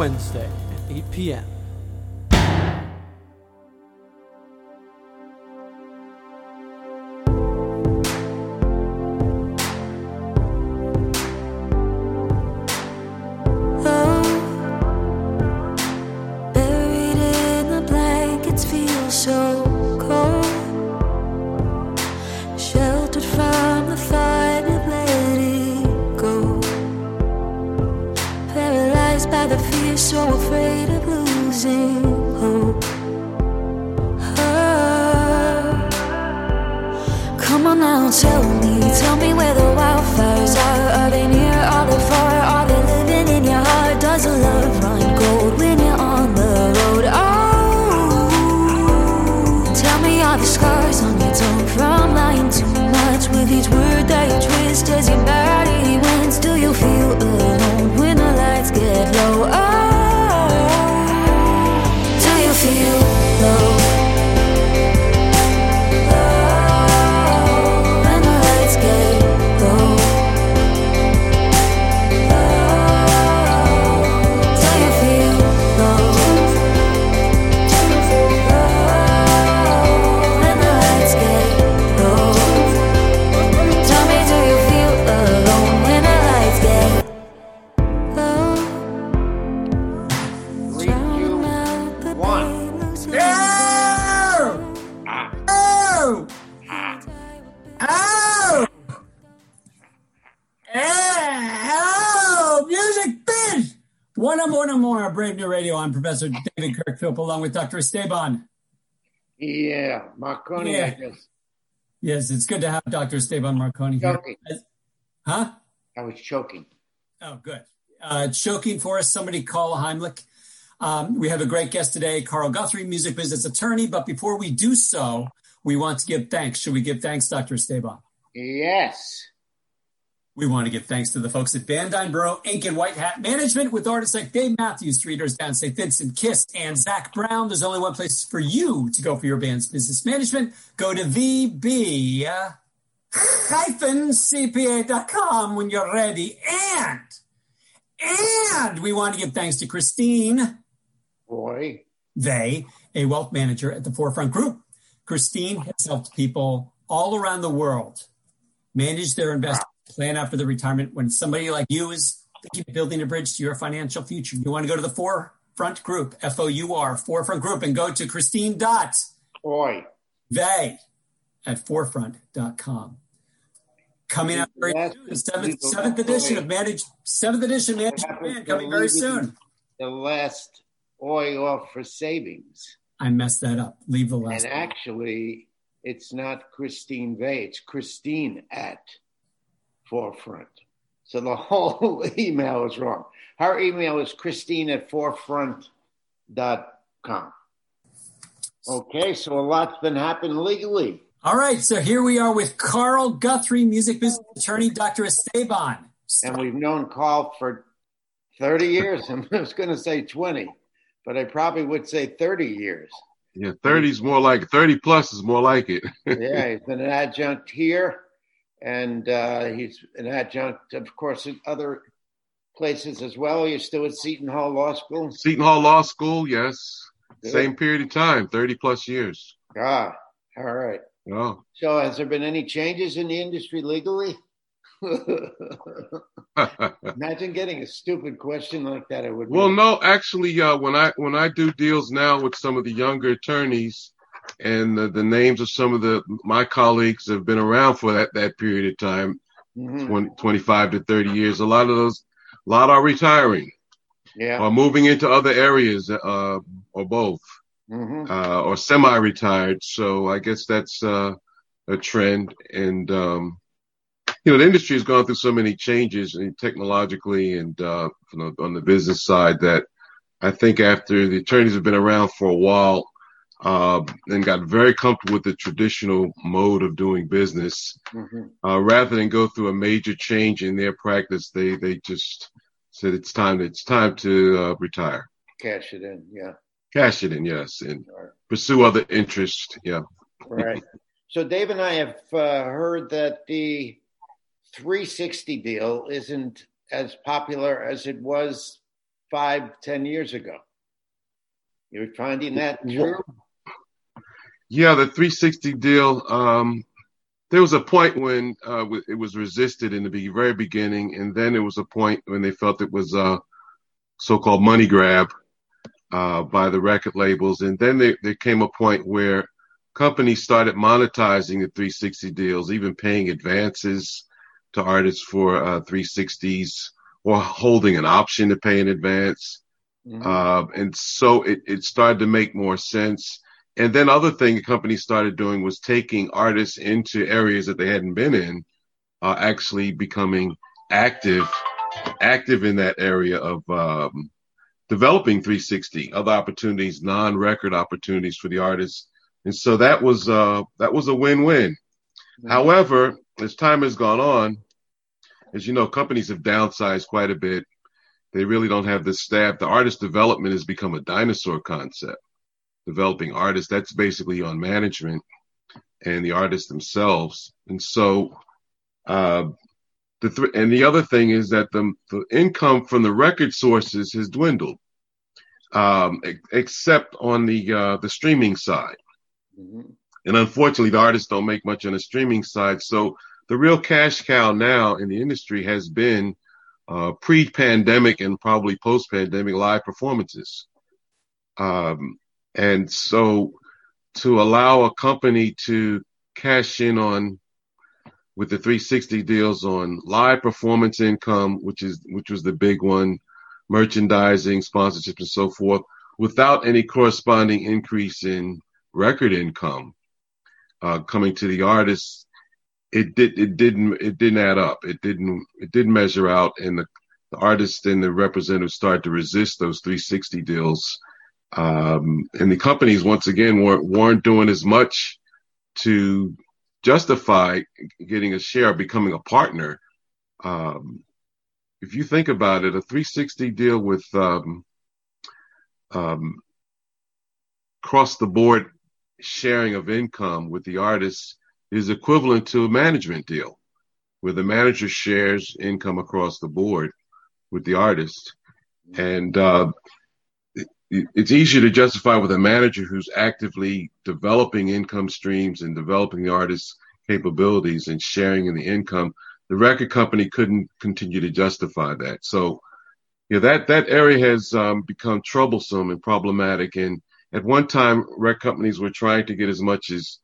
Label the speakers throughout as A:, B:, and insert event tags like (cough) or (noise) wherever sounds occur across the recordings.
A: Wednesday at 8 p.m.
B: so afraid of losing hope. Oh. Come on now, tell me, tell me where the
C: Professor David Kirk Philp along with Dr. Esteban.
D: Yeah, Marcone,
C: Yeah.
D: I guess.
C: Yes, it's good to have Dr. Esteban Marcone here.
D: Choking.
C: Huh?
D: I was choking.
C: Oh, good. Uh, choking for us. Somebody call Heimlich. Um, we have a great guest today, Karl Guthrie, music business attorney. But before we do so, we want to give thanks. Should we give thanks, Dr. Esteban?
D: Yes.
C: We want to give thanks to the folks at Van Dyne Ink and White Hat Management with artists like Dave Matthews, Three Doors Down, St. Vincent, Kiss, and Zac Brown. There's only one place for you to go for your band's business management. Go to VB-CPA.com when you're ready. And, and we want to give thanks to Christine
D: Boy.
C: they, a wealth manager at the Forefront Group. Christine has helped people all around the world manage their investment, plan out for their retirement. When somebody like you is thinking of building a bridge to your financial future, you want to go to the Forefront Group, F O U R, Forefront Group, and go to Christine dot
D: Boy.
C: they at forefront.com. Coming up very soon, seventh, seventh edition of Managed, seventh edition Managed Plan coming very soon.
D: The last oil off for savings.
C: I messed that up. Leave the last.
D: And actually, it's not Christine Vay, it's Christine at Forefront. So the (laughs) whole email is wrong. Her email is Christine at forefront.com. Okay, so a lot's been happening legally.
C: All right, so here we are with Karl Guthrie, music business attorney, Dr. Esteban.
D: And we've known Karl for 30 years. I was going to say 20, but I probably would say 30 years.
E: Yeah, 30 is more like 30 plus is more like it. (laughs)
D: yeah, he's been an adjunct here, and uh, he's an adjunct, of course, in other places as well. You're still at Seton Hall Law School.
E: Seton Hall Law School, yes.
D: Good.
E: Same period of time, 30 plus years.
D: Ah, all right.
E: Oh.
D: So, has there been any changes in the industry legally? (laughs) Imagine getting a stupid question like that. It would. be-
E: well, no, actually, uh, when I when I do deals now with some of the younger attorneys, and the, the names of some of the my colleagues have been around for that that period of time,
D: Mhm.
E: 20, 25 to 30 years. A lot of those, a lot are retiring.
D: Yeah.
E: or moving into other areas, uh, or both,
D: hmm
E: uh, or semi-retired. So I guess that's uh, a trend. And um, you know, the industry has gone through so many changes and technologically and uh, you know, on the business side that I think after the attorneys have been around for a while uh, and got very comfortable with the traditional mode of doing business,
D: hmm
E: uh, rather than go through a major change in their practice, they they just said it's time it's time to uh, retire,
D: Cash it in. Yeah.
E: cash it in, yes, and
D: right.
E: pursue other interests. Yeah.
D: Right. (laughs) So Dave and I have uh, heard that the 360 deal isn't as popular as it was five, ten years ago. You're finding that true?
E: Yeah, the 360 deal. Um, there was a point when uh, it was resisted in the very beginning, and then there was a point when they felt it was a so-called money grab uh, by the record labels, and then there, there came a point where companies started monetizing the 360 deals, even paying advances to artists for uh, 360s or holding an option to pay in advance.
D: Mhm.
E: Uh, and so it, it started to make more sense. And then other thing the company started doing was taking artists into areas that they hadn't been in, uh, actually becoming active, active in that area of um, developing 360, other opportunities, non-record opportunities for the artists. And so that was uh, that was a win-win. However, as time has gone on, as you know, companies have downsized quite a bit. They really don't have the staff. The artist development has become a dinosaur concept. Developing artists, that's basically on management and the artists themselves. And so, uh, the th- and the other thing is that the, the income from the record sources has dwindled, um, ex- except on the uh, the streaming side.
D: Mhm.
E: And unfortunately, the artists don't make much on the streaming side. So the real cash cow now in the industry has been uh, pre-pandemic and probably post-pandemic live performances. Um, and so to allow a company to cash in on with the 360 deals on live performance income, which is which was the big one, merchandising, sponsorships, and so forth, without any corresponding increase in record income uh, coming to the artists, it did it didn't it didn't add up. It didn't it didn't measure out, and the, the artists and the representatives started to resist those 360 deals. Um, and the companies once again weren't weren't doing as much to justify getting a share, becoming a partner. Um, if you think about it, a 360 deal with um, um, across the board sharing of income with the artists is equivalent to a management deal, where the manager shares income across the board with the artist. And uh, it's easier to justify with a manager who's actively developing income streams and developing the artist's capabilities and sharing in the income. The record company couldn't continue to justify that. So, yeah, that that area has um, become troublesome and problematic. And at one time, record companies were trying to get as much as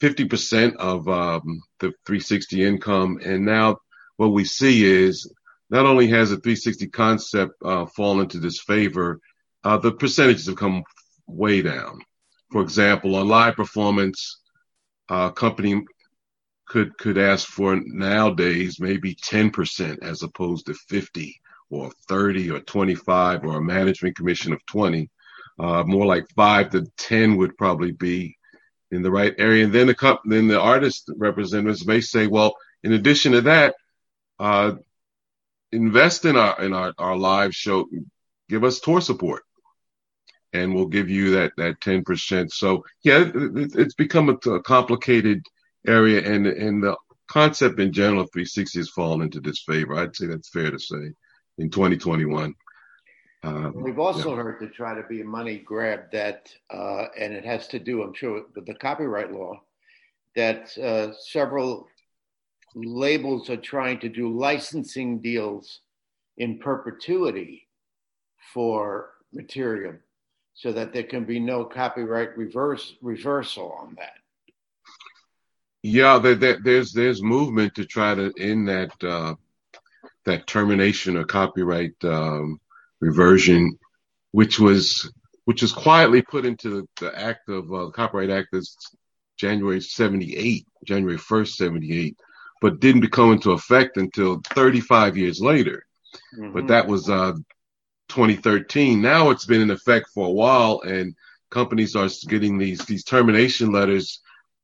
E: 50% of um, the 360 income. And now what we see is not only has the 360 concept uh, fallen into disfavor, uh, the percentages have come way down. For example, on live performance, a company could could ask for nowadays maybe 10% as opposed to 50 or 30 or 25 or a management commission of 20. Uh, more like five to 10 would probably be in the right area. And then the comp- then the artist representatives may say, well, in addition to that, uh, invest in our in our, our live show, give us tour support, and we'll give you that that ten percent. So yeah, it, it's become a, a, complicated area, and and the concept in general of 360 has fallen into disfavor. I'd say that's fair to say in 2021.
D: Um, We've also yeah. heard to try to be a money grab that, uh, and it has to do, I'm sure, with the copyright law, that uh, several labels are trying to do licensing deals in perpetuity for material so that there can be no copyright reverse reversal on that.
E: Yeah, there, there, there's there's movement to try to end that uh, that termination of copyright um, reversion, which was which was quietly put into the act of uh, Copyright Act as January 78, January 1st, 78, but didn't come into effect until 35 years later. Mm-hmm. But that was uh, 2013. Now it's been in effect for a while, and companies are getting these these termination letters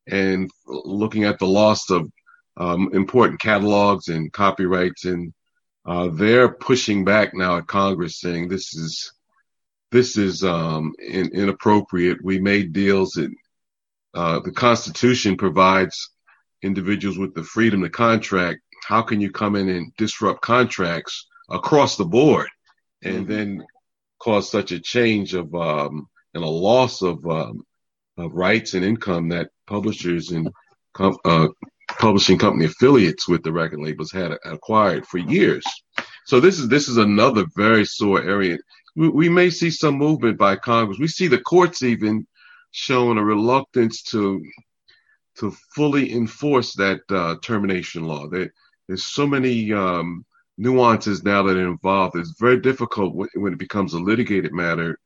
E: and looking at the loss of um, important catalogs and copyrights, and uh, they're pushing back now at Congress, saying this is this is um, in, inappropriate. We made deals that uh, the Constitution provides individuals with the freedom to contract. How can you come in and disrupt contracts across the board and mm-hmm. then cause such a change of um, and a loss of, um, of rights and income that publishers and com- uh, publishing company affiliates with the record labels had acquired for years. So this is this is another very sore area we, we may see some movement by Congress. We see the courts even showing a reluctance to to fully enforce that uh, termination law. There, there's so many um, nuances now that are involved. It's very difficult when it becomes a litigated matter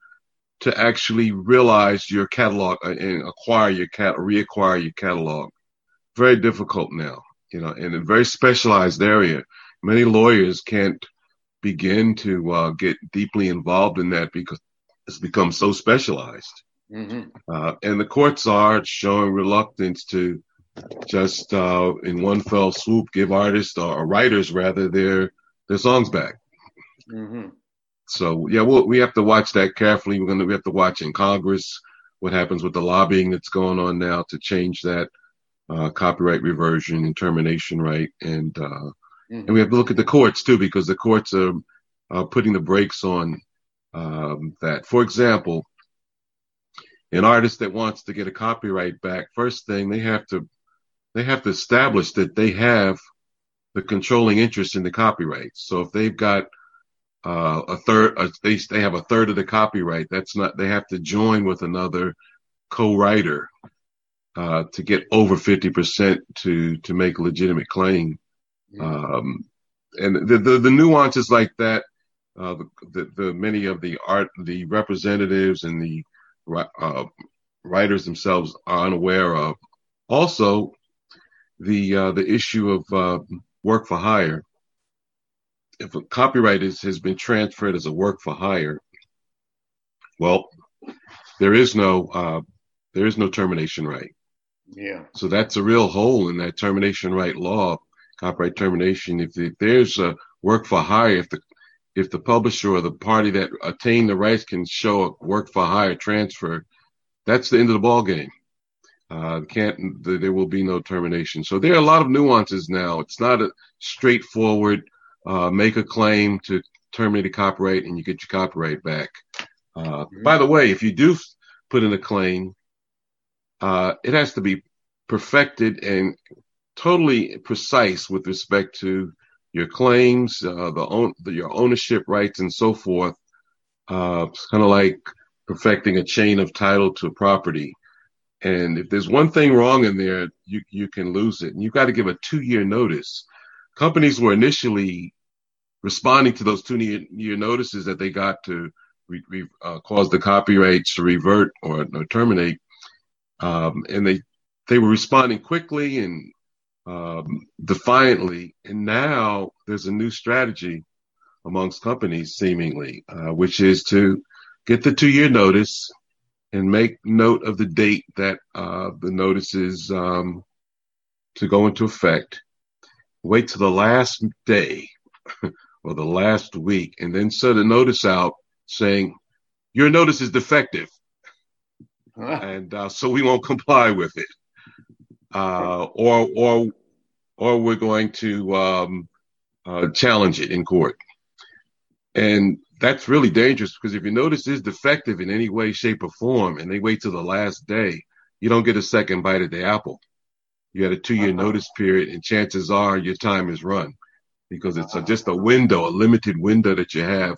E: to actually realize your catalog uh, and acquire your cat, reacquire your catalog. Very difficult now, you know, in a very specialized area. Many lawyers can't begin to uh, get deeply involved in that because it's become so specialized. Mm-hmm. Uh, and the courts are showing reluctance to just uh, in one fell swoop give artists or, writers rather their their songs back. Mm-hmm. So yeah, we'll, we have to watch that carefully. We're gonna we have to watch in Congress what happens with the lobbying that's going on now to change that uh, copyright reversion and termination right and uh, Mm-hmm. And we have to look at the courts too, because the courts are, are putting the brakes on um, that. For example, an artist that wants to get a copyright back, first thing they have to they have to establish that they have the controlling interest in the copyright. So if they've got uh, a third, uh, they they have a third of the copyright. That's not. They have to join with another co-writer uh, to get over fifty percent to to make a legitimate claim um, and the, the, the nuances like that, uh, the, the, the, many of the art, the representatives and the uh, writers themselves are unaware of. Also, the uh, the issue of uh, work for hire. If a copyright is, has been transferred as a work for hire, well, there is no uh, there is no termination right.
D: Yeah.
E: So that's a real hole in that termination right law copyright termination. If, if there's a work for hire, if the if the publisher or the party that attained the rights can show a work for hire transfer, that's the end of the ball game. Uh, can't there will be no termination. So there are a lot of nuances now. It's not a straightforward uh, make a claim to terminate a copyright and you get your copyright back. Uh, mm-hmm. By the way, if you do put in a claim, uh, it has to be perfected and totally precise with respect to your claims, uh, the, own, the, your ownership rights, and so forth. Uh, it's kind of like perfecting a chain of title to property. And if there's one thing wrong in there, you you can lose it. And you've got to give a two year notice. Companies were initially responding to those two year notices that they got to re, re, uh, cause the copyrights to revert or, or terminate. Um, and they they were responding quickly and um, defiantly. And now there's a new strategy amongst companies, seemingly, uh, which is to get the two year notice and make note of the date that uh, the notice is um, to go into effect. Wait till the last day (laughs) or the last week, and then send a notice out saying your notice is defective, and uh, so we won't comply with it. Uh, or or or we're going to um, uh, challenge it in court. And that's really dangerous because if your notice is defective in any way, shape, or form, and they wait till the last day, you don't get a second bite at the apple. You had a two-year uh-huh. notice period, and chances are your time is run because it's a, just a window, a limited window that you have,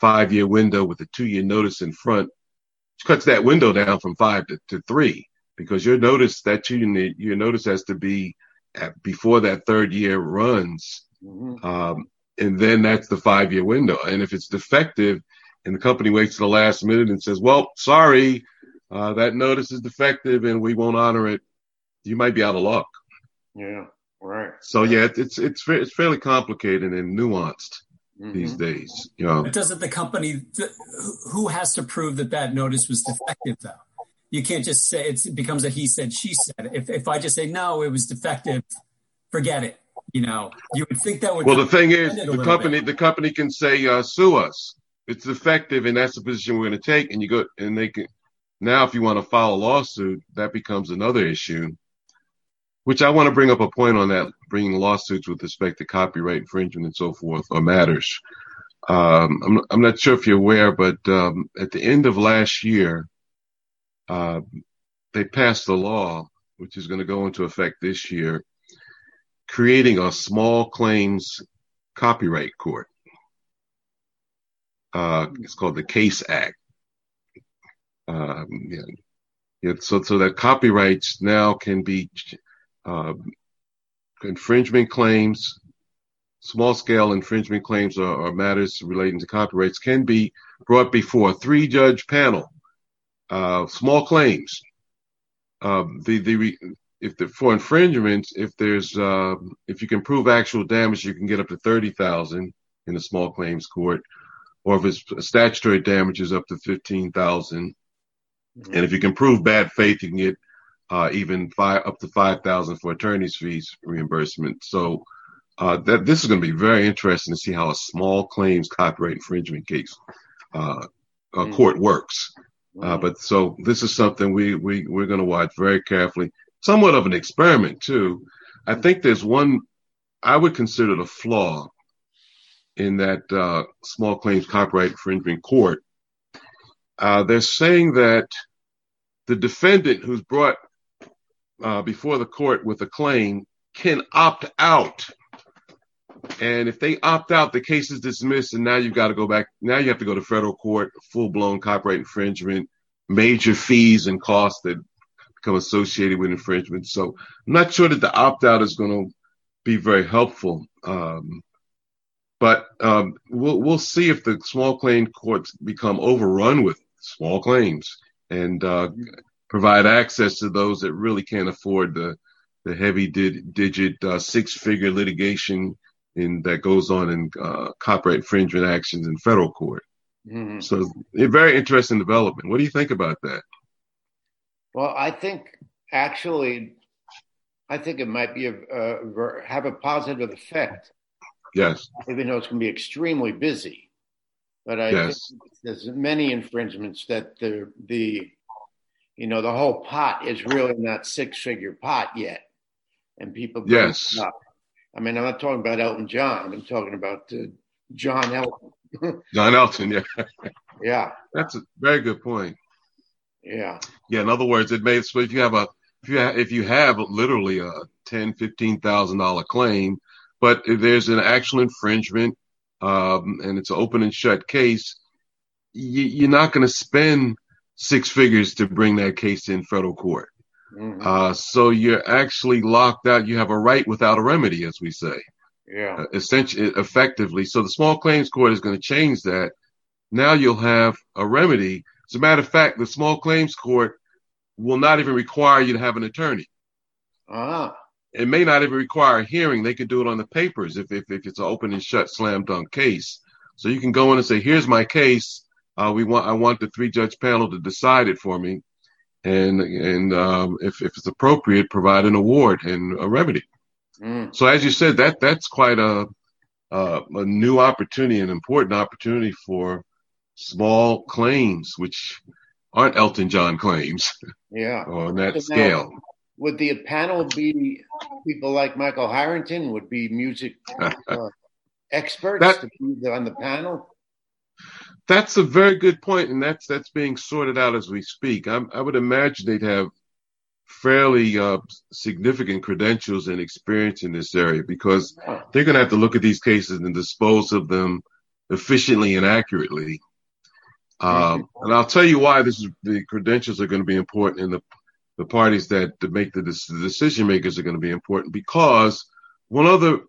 E: five-year window with a two-year notice in front, which cuts that window down from five to, to three because your notice that you your notice has to be at, before that third year runs. Mm-hmm. Um, and then that's the five year window. And if it's defective, and the company waits to the last minute and says, "Well, sorry, uh, that notice is defective and we won't honor it," you might be out of luck.
D: Yeah, right.
E: So yeah, it's it's it's fairly complicated and nuanced mm-hmm. these days. You know.
C: But doesn't the company who has to prove that that notice was defective though? You can't just say it becomes a he said she said. If if I just say no, it was defective, forget it. You know, you would think that would.
E: Well, the thing is, the company bit. the company can say uh, sue us. It's effective, and that's the position we're going to take. And you go, and they can. Now, if you want to file a lawsuit, that becomes another issue. Which I want to bring up a point on that, bringing lawsuits with respect to copyright infringement and so forth, or matters. Um, I'm, I'm not sure if you're aware, but um, at the end of last year, uh, they passed a law which is going to go into effect this year, creating a small claims copyright court. Uh, it's called the Case Act. Um, yeah. Yeah, so, so that copyrights now can be uh, infringement claims, small scale infringement claims or, or, matters relating to copyrights can be brought before a three judge panel uh, small claims. Uh, the the if the for infringements, if there's uh, if you can prove actual damage, you can get up to thirty thousand in a small claims court, or if it's statutory damages, up to fifteen thousand. Mm-hmm. And if you can prove bad faith, you can get uh, even five up to five thousand for attorney's fees reimbursement. So uh, that this is going to be very interesting to see how a small claims copyright infringement case uh, mm-hmm. court works. Uh, but so this is something we, we, we're going to watch very carefully. Somewhat of an experiment too. I think there's one I would consider the flaw in that uh, small claims copyright infringement court. Uh, they're saying that the defendant who's brought uh, before the court with a claim can opt out. And if they opt out, the case is dismissed, and now you've got to go back. Now you have to go to federal court, full blown copyright infringement, major fees and costs that become associated with infringement. So I'm not sure that the opt out is going to be very helpful. Um, but um, we'll we'll see if the small claim courts become overrun with small claims and uh, provide access to those that really can't afford the the heavy digit uh, six figure litigation in that goes on in uh, copyright infringement actions in federal court. Mm-hmm. So, a very interesting development. What do you think about that?
D: Well, I think actually, I think it might be a, uh, have a positive effect.
E: Yes.
D: Even though it's going to be extremely busy, but I yes. think there's many infringements that the the you know the whole pot is really not six figure pot yet, and people
E: yes.
D: Up. I mean, I'm not talking about Elton John. I'm talking about uh, John Elton.
E: John Elton, yeah. (laughs)
D: yeah.
E: That's a very good point.
D: Yeah.
E: Yeah. In other words, it may, so if you have a, if you have, if you have literally a ten, fifteen thousand dollar claim, but if there's an actual infringement, um, and it's an open and shut case, you, you're not going to spend six figures to bring that case in federal court. Mm-hmm. Uh, so you're actually locked out. You have a right without a remedy, as we say.
D: Yeah. Uh,
E: essentially, effectively. So the small claims court is going to change that. Now you'll have a remedy. As a matter of fact, the small claims court will not even require you to have an attorney.
D: Ah.
E: It may not even require a hearing. They can do it on the papers if, if, if it's an open and shut slam dunk case. So you can go in and say, here's my case. Uh, we want, I want the three judge panel to decide it for me and and um, if if it's appropriate, provide an award and a remedy. Mm. So as you said, that that's quite a a new opportunity, an important opportunity for small claims, which aren't Elton John claims.
D: Yeah, (laughs)
E: on that so scale. Now,
D: would the panel be people like Michael Harrington? Would be music (laughs) uh, experts that, to be on the panel?
E: That's a very good point, and that's that's being sorted out as we speak. I, I would imagine they'd have fairly uh, significant credentials and experience in this area because they're going to have to look at these cases and dispose of them efficiently and accurately. Um, and I'll tell you why this is, the credentials are going to be important, and the the parties that, make the, the decision makers are going to be important because one other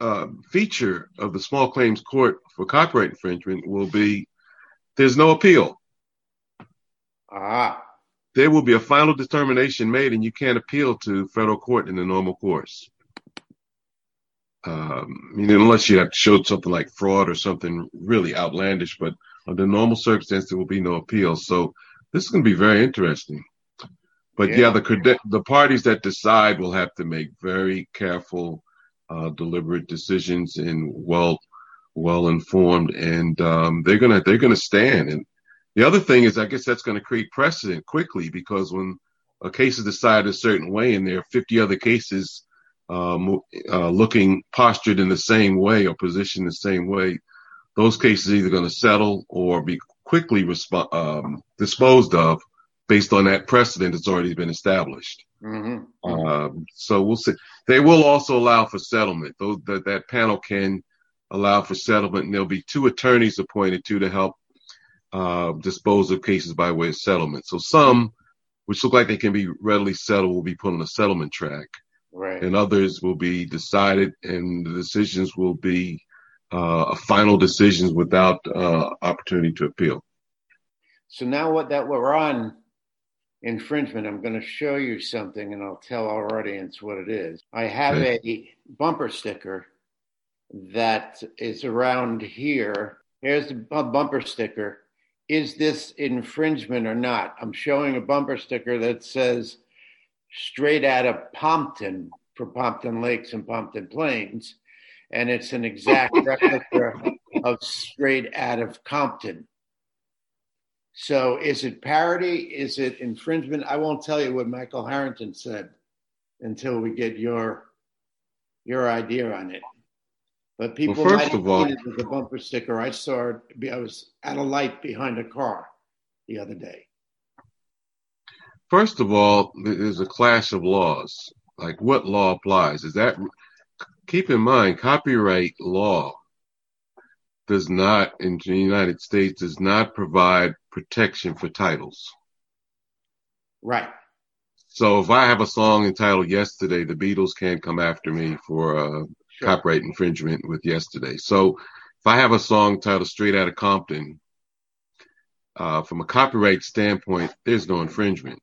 E: uh, feature of the small claims court for copyright infringement will be there's no appeal.
D: Ah.
E: There will be a final determination made, and you can't appeal to federal court in the normal course. Um, I mean, unless you have to show something like fraud or something really outlandish, but under normal circumstances, there will be no appeal. So this is going to be very interesting. But yeah, yeah the the parties that decide will have to make very careful, uh, deliberate decisions and well, well informed, and um, they're gonna they're gonna stand. And the other thing is, I guess that's going to create precedent quickly because when a case is decided a certain way, and there are 50 other cases um, uh, looking postured in the same way or positioned the same way, those cases are either going to settle or be quickly resp- um, disposed of based on that precedent that's already been established. Mm-hmm. Um, so we'll see. They will also allow for settlement. Those, that, that panel can allow for settlement, and there'll be two attorneys appointed to to help uh, dispose of cases by way of settlement. So some, which look like they can be readily settled, will be put on a settlement track,
D: right.
E: and others will be decided, and the decisions will be uh, final decisions without uh, opportunity to appeal.
D: So now, what that we're on infringement, I'm going to show you something and I'll tell our audience what it is. I have okay. a bumper sticker that is around here. Here's the bumper sticker. Is this infringement or not? I'm showing a bumper sticker that says straight out of Pompton for Pompton Lakes and Pompton Plains. And it's an exact replica of straight out of Compton. So is it parody? Is it infringement? I won't tell you what Michael Harrington said until we get your your idea on it. But people
E: well, first of all,
D: it as a bumper sticker. I saw it. I was at a light behind a car the other day.
E: First of all, there's a clash of laws. Like what law applies? Is that keep in mind copyright law does not in the United States does not provide protection for titles.
D: Right.
E: So if I have a song entitled Yesterday, the Beatles can't come after me for uh, sure. copyright infringement with Yesterday. So if I have a song titled Straight Outta Compton, uh, from a copyright standpoint, there's no infringement.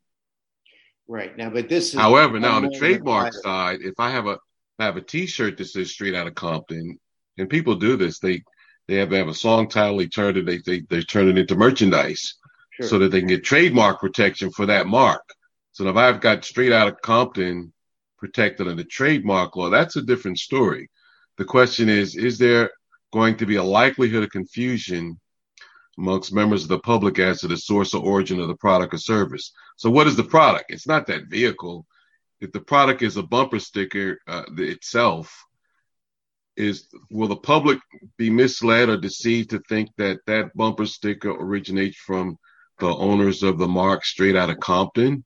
D: Right now, but this is
E: however now on the trademark side, if I have a I have a T-shirt that says Straight Out of Compton, and people do this, they they have, they have a song title. They turn it. They they, they turn it into merchandise sure. so that they can get trademark protection for that mark. So if I've got straight out of Compton protected under trademark law, that's a different story. The question is, is there going to be a likelihood of confusion amongst members of the public as to the source or origin of the product or service? So what is the product? It's not that vehicle. If the product is a bumper sticker uh, itself, is will the public be misled or deceived to think that that bumper sticker originates from the owners of the mark straight out of Compton?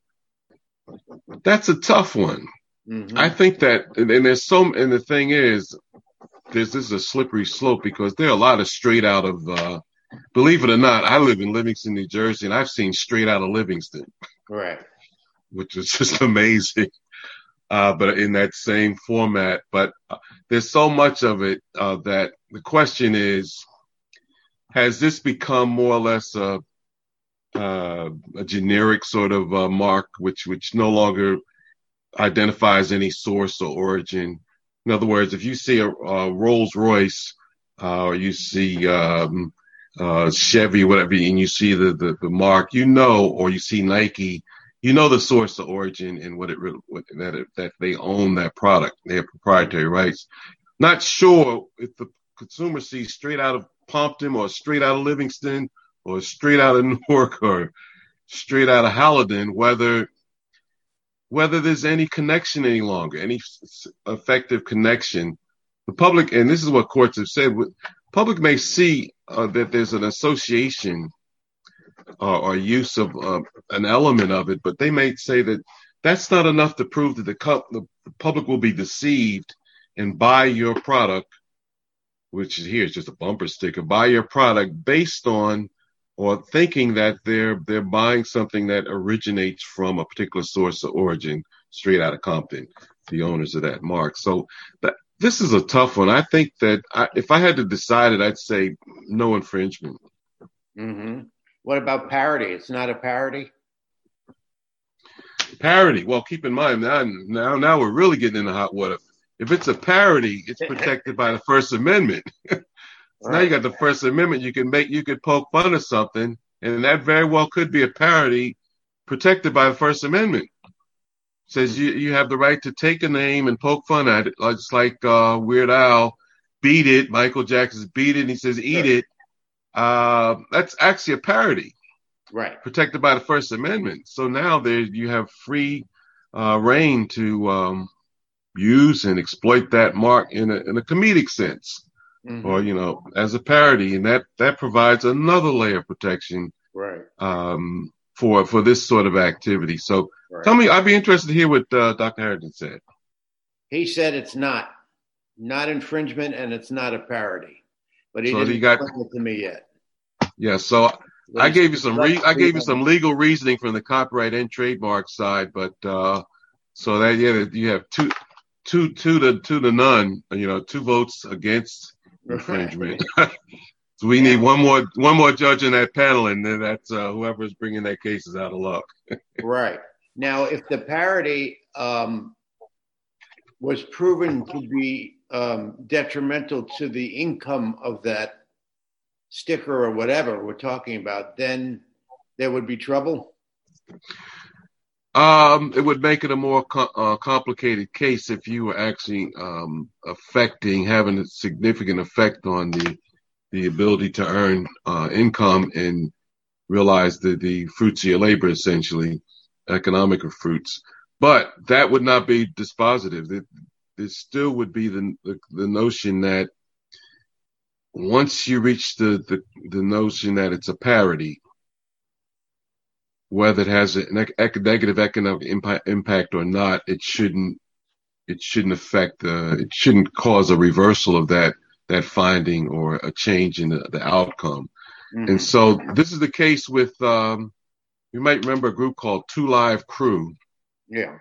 E: That's a tough one. Mm-hmm. I think that, and, and there's some, and the thing is, this, this is a slippery slope because there are a lot of straight out of, uh, believe it or not, I live in Livingston, New Jersey, and I've seen straight out of Livingston.
D: Right.
E: Which is just (laughs) amazing uh, but in that same format. But uh, there's so much of it uh, that the question is, has this become more or less a, uh, a generic sort of uh, mark, which which no longer identifies any source or origin? In other words, if you see a, a Rolls Royce uh, or you see um, Chevy, whatever, and you see the, the the mark, you know, or you see Nike you know the source, the origin, and what it that it, that they own that product. They have proprietary rights. Not sure if the consumer sees straight out of Pompton or straight out of Livingston or straight out of (laughs) Newark or straight out of Haledon, whether whether there's any connection any longer, any effective connection. The public, and this is what courts have said, public may see uh, that there's an association uh, or use of uh, an element of it, but they may say that that's not enough to prove that the, the public will be deceived and buy your product, which here is just a bumper sticker, buy your product based on or thinking that they're they're buying something that originates from a particular source of origin, straight out of Compton, the owners of that mark. So that this is a tough one. I think that I, if I had to decide it, I'd say no infringement.
D: hmm What about parody? It's not a parody.
E: Parody. Well, keep in mind now, now, now we're really getting into hot water. If it's a parody, it's (laughs) protected by the First Amendment. (laughs) so Now you got the First Amendment. You can make, you could poke fun of something, and that very well could be a parody protected by the First Amendment. Says you, you have the right to take a name and poke fun at it. It's like uh, Weird Al, beat it. Michael Jackson's beat it, and he says eat it. Uh, that's actually a parody
D: Right.
E: protected by the First Amendment. So now there you have free uh, reign to um, use and exploit that mark in a, in a comedic sense,
D: Mhm.
E: or you know, as a parody, and that that provides another layer of protection
D: Right.
E: um, for for this sort of activity. So
D: Right.
E: tell me, I'd be interested to hear what uh, Dr. Harrington said.
D: He said it's not, not infringement, and it's not a parody. But he
E: So
D: didn't
E: you got-
D: explain it to me yet.
E: Yeah, so
D: But
E: I gave you some re- I gave you
D: legal.
E: some legal reasoning from the copyright and trademark side, but uh, so that yeah, you have two two two to two to none, you know, two votes against infringement. (laughs) so we need one more one more judge in that panel, and then that's uh, whoever's bringing that case is out of luck. (laughs)
D: Right. Now, if the parody um, was proven to be um, detrimental to the income of that sticker or whatever we're talking about, then there would be trouble.
E: Um, it would make it a more co- uh, complicated case if you were actually um, affecting, having a significant effect on the the ability to earn uh, income and realize the the fruits of your labor, essentially, economic fruits. But that would not be dispositive. It, it still would be the, the the notion that once you reach the the, the notion that it's a parody, whether it has a neg- negative economic impact, impact or not, it shouldn't it shouldn't affect uh, it shouldn't cause a reversal of that that finding or a change in the, the outcome.
D: Mhm.
E: And so this is the case with um, you might remember a group called Two Live Crew.
D: Yeah.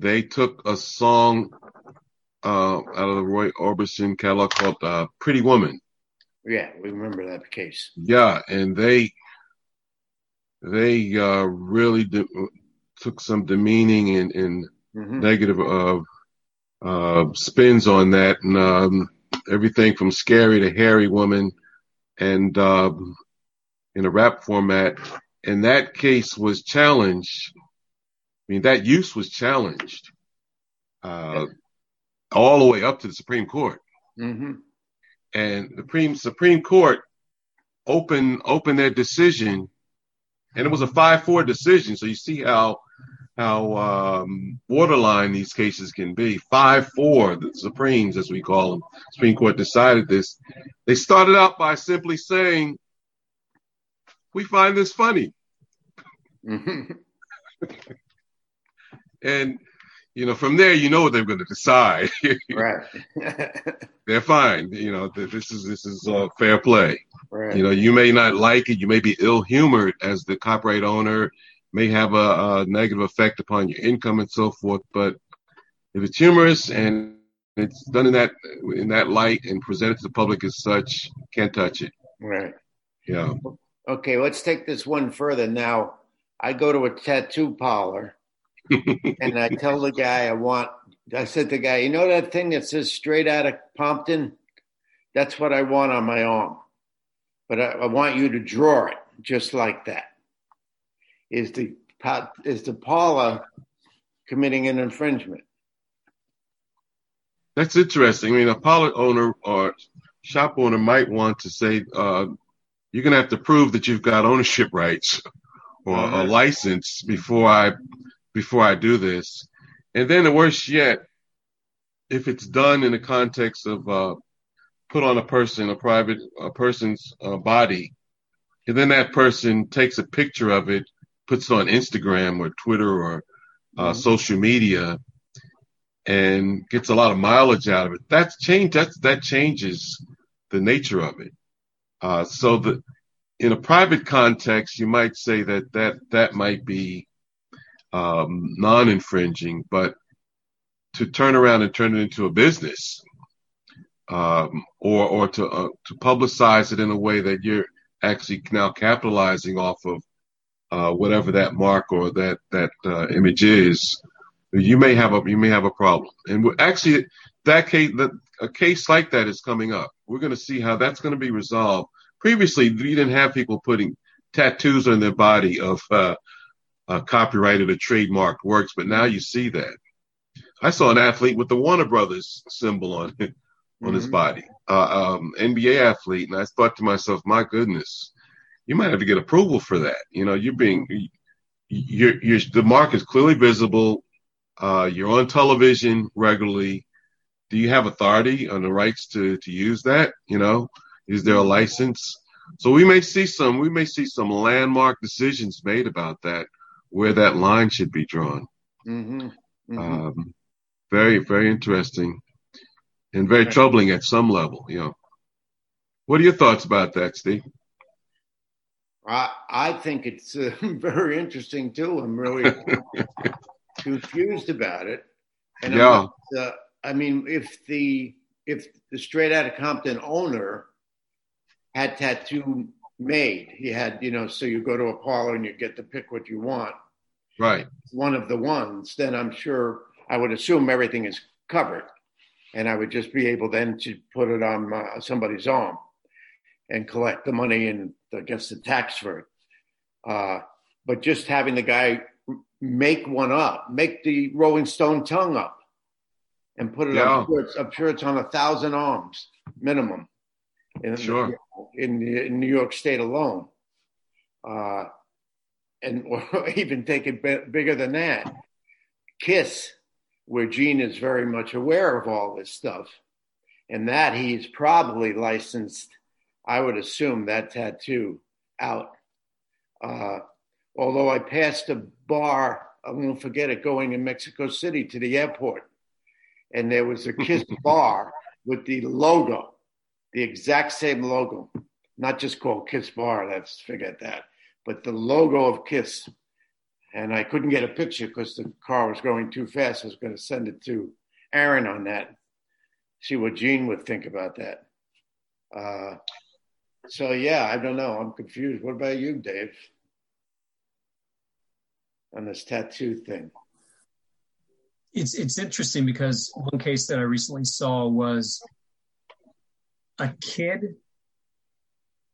E: They took a song uh, out of the Roy Orbison catalog called uh, "Pretty Woman."
D: Yeah. We remember that case.
E: Yeah, and they they uh, really de- took some demeaning and, and
D: hmm
E: negative uh, uh, spins on that, and um, everything from scary to hairy woman, and um, in a rap format. And that case was challenged. I mean, that use was challenged uh, all the way up to the Supreme Court
D: hmm
E: and the Supreme Supreme Court opened opened their decision, and it was a five four decision. So you see how how um, borderline these cases can be. Five four, the Supremes as we call them, Supreme Court decided this. They started out by simply saying, "We find this funny,"
D: hmm (laughs)
E: and you know from there you know what they're going to decide. (laughs)
D: right. (laughs)
E: they're fine. You know this is this is uh, fair play.
D: right.
E: You know, you may not like it. You may be ill humored as the copyright owner, may have a, a negative effect upon your income and so forth. But if it's humorous and it's done in that in that light and presented to the public as such, can't touch it.
D: right.
E: Yeah.
D: Okay, let's take this one further. Now, I go to a tattoo parlor and I tell the guy I want, I said to the guy, you know that thing that says straight out of Pompton? That's what I want on my arm. But I, I want you to draw it just like that. Is the, is the parlor committing an infringement?
E: That's interesting. I mean, a parlor owner or shop owner might want to say, uh, you're going to have to prove that you've got ownership rights or a
D: Mhm.
E: license before I before I do this. And then the worst yet, if it's done in the context of uh, put on a person, a private a person's uh, body, and then that person takes a picture of it, puts it on Instagram or Twitter or uh,
D: Mhm.
E: social media, and gets a lot of mileage out of it. That's change. That's that changes the nature of it. Uh, so the in a private context, you might say that that that might be um, non-infringing, but to turn around and turn it into a business, um, or or to uh, to publicize it in a way that you're actually now capitalizing off of uh, whatever that mark or that that uh, image is, you may have a you may have a problem. And actually, that case that a case like that is coming up. We're going to see how that's going to be resolved. Previously, we didn't have people putting tattoos on their body of uh, copyrighted or trademarked works, but now you see that. I saw an athlete with the Warner Brothers symbol on (laughs) on mm-hmm. his body, uh, um, NBA athlete, and I thought to myself, my goodness, you might have to get approval for that. You know, you're being, you're, you're the mark is clearly visible. Uh, you're on television regularly. Do you have authority on the rights to to use that? You know, is there a license? So we may see some we may see some landmark decisions made about that, where that line should be drawn. Mm-hmm. Mm-hmm. Um, very very interesting, and very troubling at some level. You know, what are your thoughts about that, Steve?
D: I I think it's uh, (laughs) very interesting too. I'm really (laughs) confused about it, and yeah. Uh, I mean, if the if the Straight Outta Compton owner had tattoo made, he had you know, so you go to a parlor and you get to pick what you want.
E: Right.
D: One of the ones, then I'm sure I would assume everything is covered, and I would just be able then to put it on uh, somebody's arm and collect the money and I guess the tax for it. Uh, but just having the guy make one up, make the Rolling Stone tongue up, and put it yeah. on. I'm sure it's on a thousand arms minimum.
E: In, sure.
D: In, in New York State alone, uh, and or (laughs) even take it bigger than that. Kiss, where Gene is very much aware of all this stuff, and that he's probably licensed. I would assume that tattoo out. Uh, although I passed a bar, I won't forget it, going in Mexico City to the airport and there was a Kiss (laughs) bar with the logo, the exact same logo, not just called Kiss Bar. Let's forget that, but the logo of Kiss. And I couldn't get a picture because the car was going too fast. I was going to send it to Aaron on that, see what Gene would think about that. Uh, so yeah, I don't know. I'm confused. What about you, Dave? On this tattoo thing
C: it's it's interesting because one case that I recently saw was a kid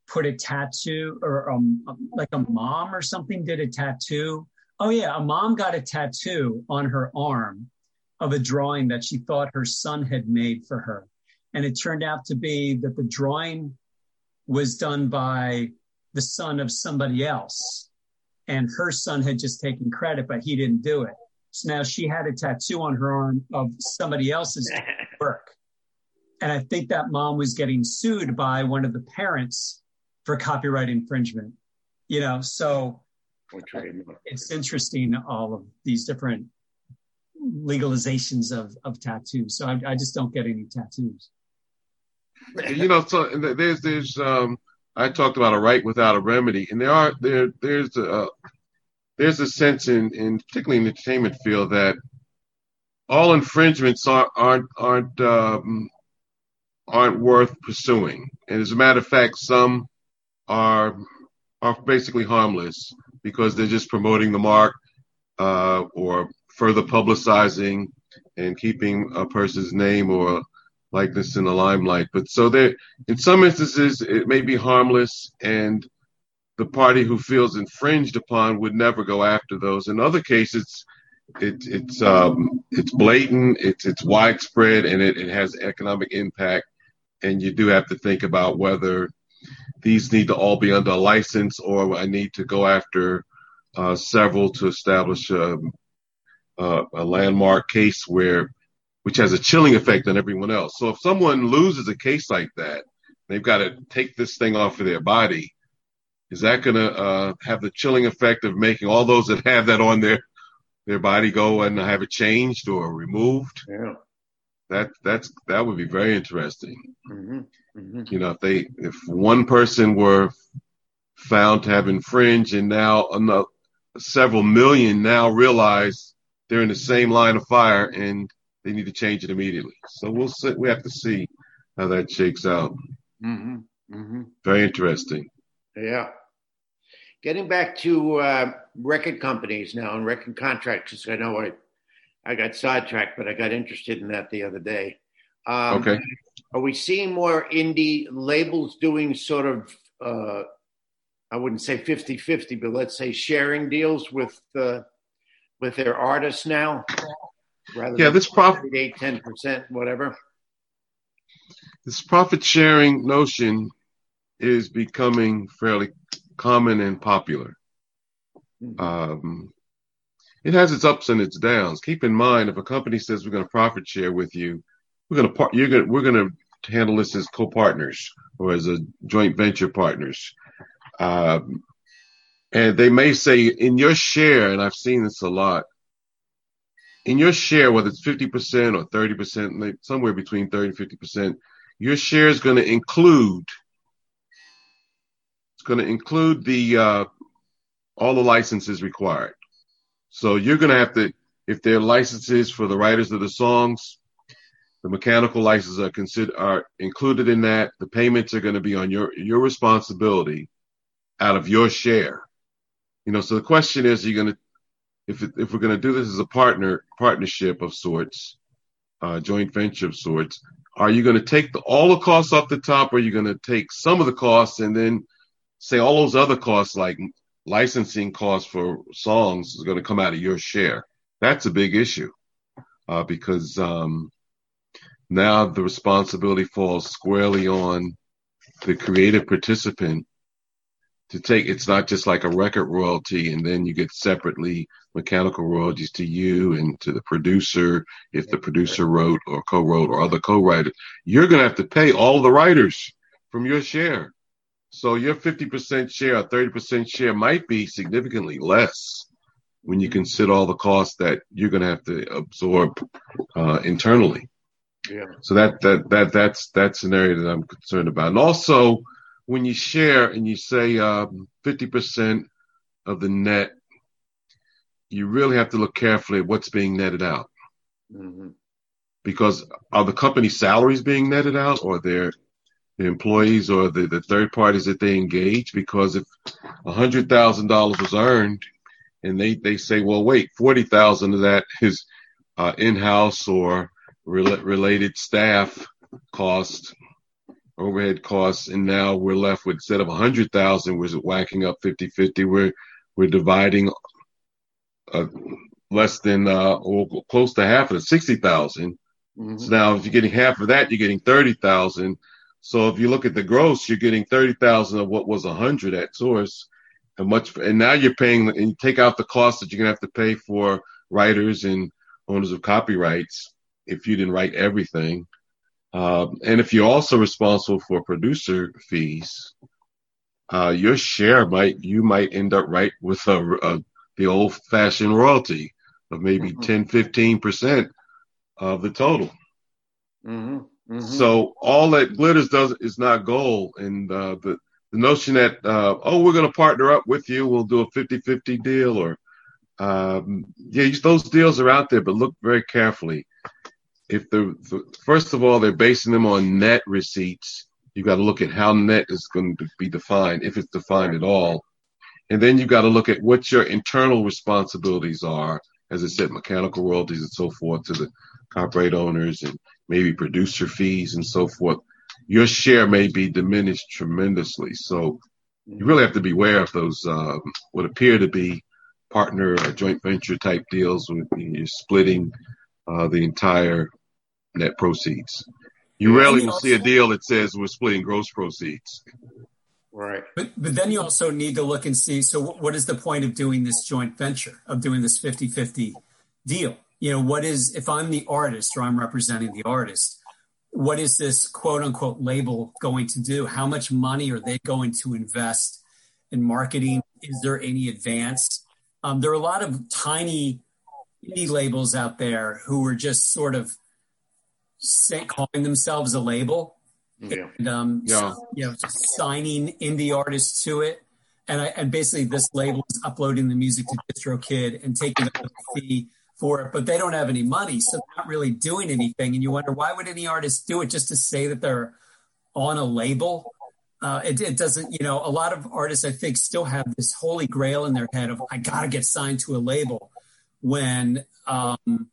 C: put a tattoo or um, like a mom or something did a tattoo. Oh yeah, a mom got a tattoo on her arm of a drawing that she thought her son had made for her. And it turned out to be that the drawing was done by the son of somebody else. And her son had just taken credit, but he didn't do it. So now she had a tattoo on her arm of somebody else's. (laughs) And I think that mom was getting sued by one of the parents for copyright infringement. You know, so it's interesting all of these different legalizations of, of tattoos. So I, I just don't get any tattoos.
E: You know, so there's there's um I talked about a right without a remedy, and there are there there's a there's a sense in, in particularly in the entertainment field that all infringements aren't aren't aren't um, aren't worth pursuing. And as a matter of fact, some are are basically harmless because they're just promoting the mark uh, or further publicizing and keeping a person's name or likeness in the limelight. But so there, in some instances, it may be harmless and the party who feels infringed upon would never go after those. In other cases, it, it's um, it's blatant, it's it's widespread, and it, it has economic impact. And you do have to think about whether these need to all be under a license, or I need to go after uh, several to establish a, um, a, a landmark case where, which has a chilling effect on everyone else. So if someone loses a case like that, they've got to take this thing off of their body is that going to uh, have the chilling effect of making all those that have that on their their body go and have it changed or removed?
D: Yeah,
E: that that's that would be very interesting.
D: Mm-hmm. Mm-hmm.
E: You know, if they if one person were found to have infringed and now another, several million now realize they're in the same line of fire and they need to change it immediately. So we'll see, we have to see how that shakes out.
D: Mm-hmm. mm-hmm.
E: Very interesting.
D: Yeah. Getting back to uh, record companies now and record contracts, I know I, I got sidetracked, but I got interested in that the other day. Um,
E: Okay.
D: Are we seeing more indie labels doing sort of, uh, I wouldn't say 50 50, but let's say sharing deals with, uh, with their artists now? Rather
E: Yeah,
D: than
E: this profit,
D: 8, 10%, whatever.
E: this profit sharing notion is becoming fairly common and popular. Um, it has its ups and its downs. Keep in mind, if a company says we're going to profit share with you, we're going to part, you're going we're going to handle this as co-partners or as a joint venture partners. Um, and they may say in your share, and I've seen this a lot. In your share, whether it's 50% or 30%, like somewhere between 30 and 50%, your share is going to include it's going to include the uh, all the licenses required. So you're going to have to, if there are licenses for the writers of the songs, the mechanical licenses are considered are included in that. The payments are going to be on your your responsibility out of your share. You know, so the question is, are you going to if if we're going to do this as a partner partnership of sorts, uh, joint venture of sorts, are you going to take the, all the costs off the top, or are you going to take some of the costs and then say all those other costs like licensing costs for songs is going to come out of your share? That's a big issue uh, because um, now the responsibility falls squarely on the creative participant to take it's not just like a record royalty and then you get separately mechanical royalties to you and to the producer if the producer wrote or co-wrote or other co-writers. You're going to have to pay all the writers from your share. So your 50% share or 30% share might be significantly less when you consider all the costs that you're going to have to absorb uh, internally
D: Yeah.
E: so that that that that's that's an area that I'm concerned about. And also, when you share and you say um, 50% of the net, you really have to look carefully at what's being netted out.
D: hmm
E: Because are the company salaries being netted out, or their the employees, or the, the third parties that they engage? Because if hundred thousand dollars was earned, and they they say, well, wait, forty thousand of that is uh, in-house or rel- related staff cost, overhead costs, and now we're left with instead of a hundred thousand, we're whacking up 50-50. We're we're dividing uh, less than uh, or close to half of the sixty thousand.
D: hmm
E: So now, if you're getting half of that, you're getting thirty thousand. So if you look at the gross, you're getting thirty thousand of what was a hundred at source. And much, and now you're paying, and you take out the cost that you're gonna have to pay for writers and owners of copyrights if you didn't write everything. Um, and if you're also responsible for producer fees, uh, your share might you might end up right with a, a the old fashioned royalty of maybe
D: Mhm.
E: 10, 15 percent of the total.
D: hmm hmm
E: So all that glitters does is not gold. And uh, the the notion that uh, oh we're going to partner up with you, we'll do a 50-50 deal, or um, yeah, those deals are out there, but look very carefully. If the, the first of all they're basing them on net receipts, you've got to look at how net is going to be defined, if it's defined at all, and then you've got to look at what your internal responsibilities are. As I said, mechanical royalties and so forth to the copyright owners and maybe producer fees and so forth, your share may be diminished tremendously. So you really have to beware of those um, what appear to be partner or joint venture type deals when you're splitting uh, the entire net proceeds. You rarely will see a deal that says we're splitting gross proceeds.
D: Right.
C: But, but then you also need to look and see so, what is the point of doing this joint venture, of doing this 50 50 deal? You know, what is, if I'm the artist or I'm representing the artist, what is this quote unquote label going to do? How much money are they going to invest in marketing? Is there any advance? Um, there are a lot of tiny indie labels out there who were just sort of say, calling themselves a label
D: Yeah.
C: and um,
E: Yeah.
C: you know, signing indie artists to it. And I, and basically this label is uploading the music to DistroKid and taking a fee for it, but they don't have any money, so they're not really doing anything. And you wonder why would any artist do it just to say that they're on a label? uh, it, it, doesn't, you know, a lot of artists, I think, still have this holy grail in their head of, I got to get signed to a label when um,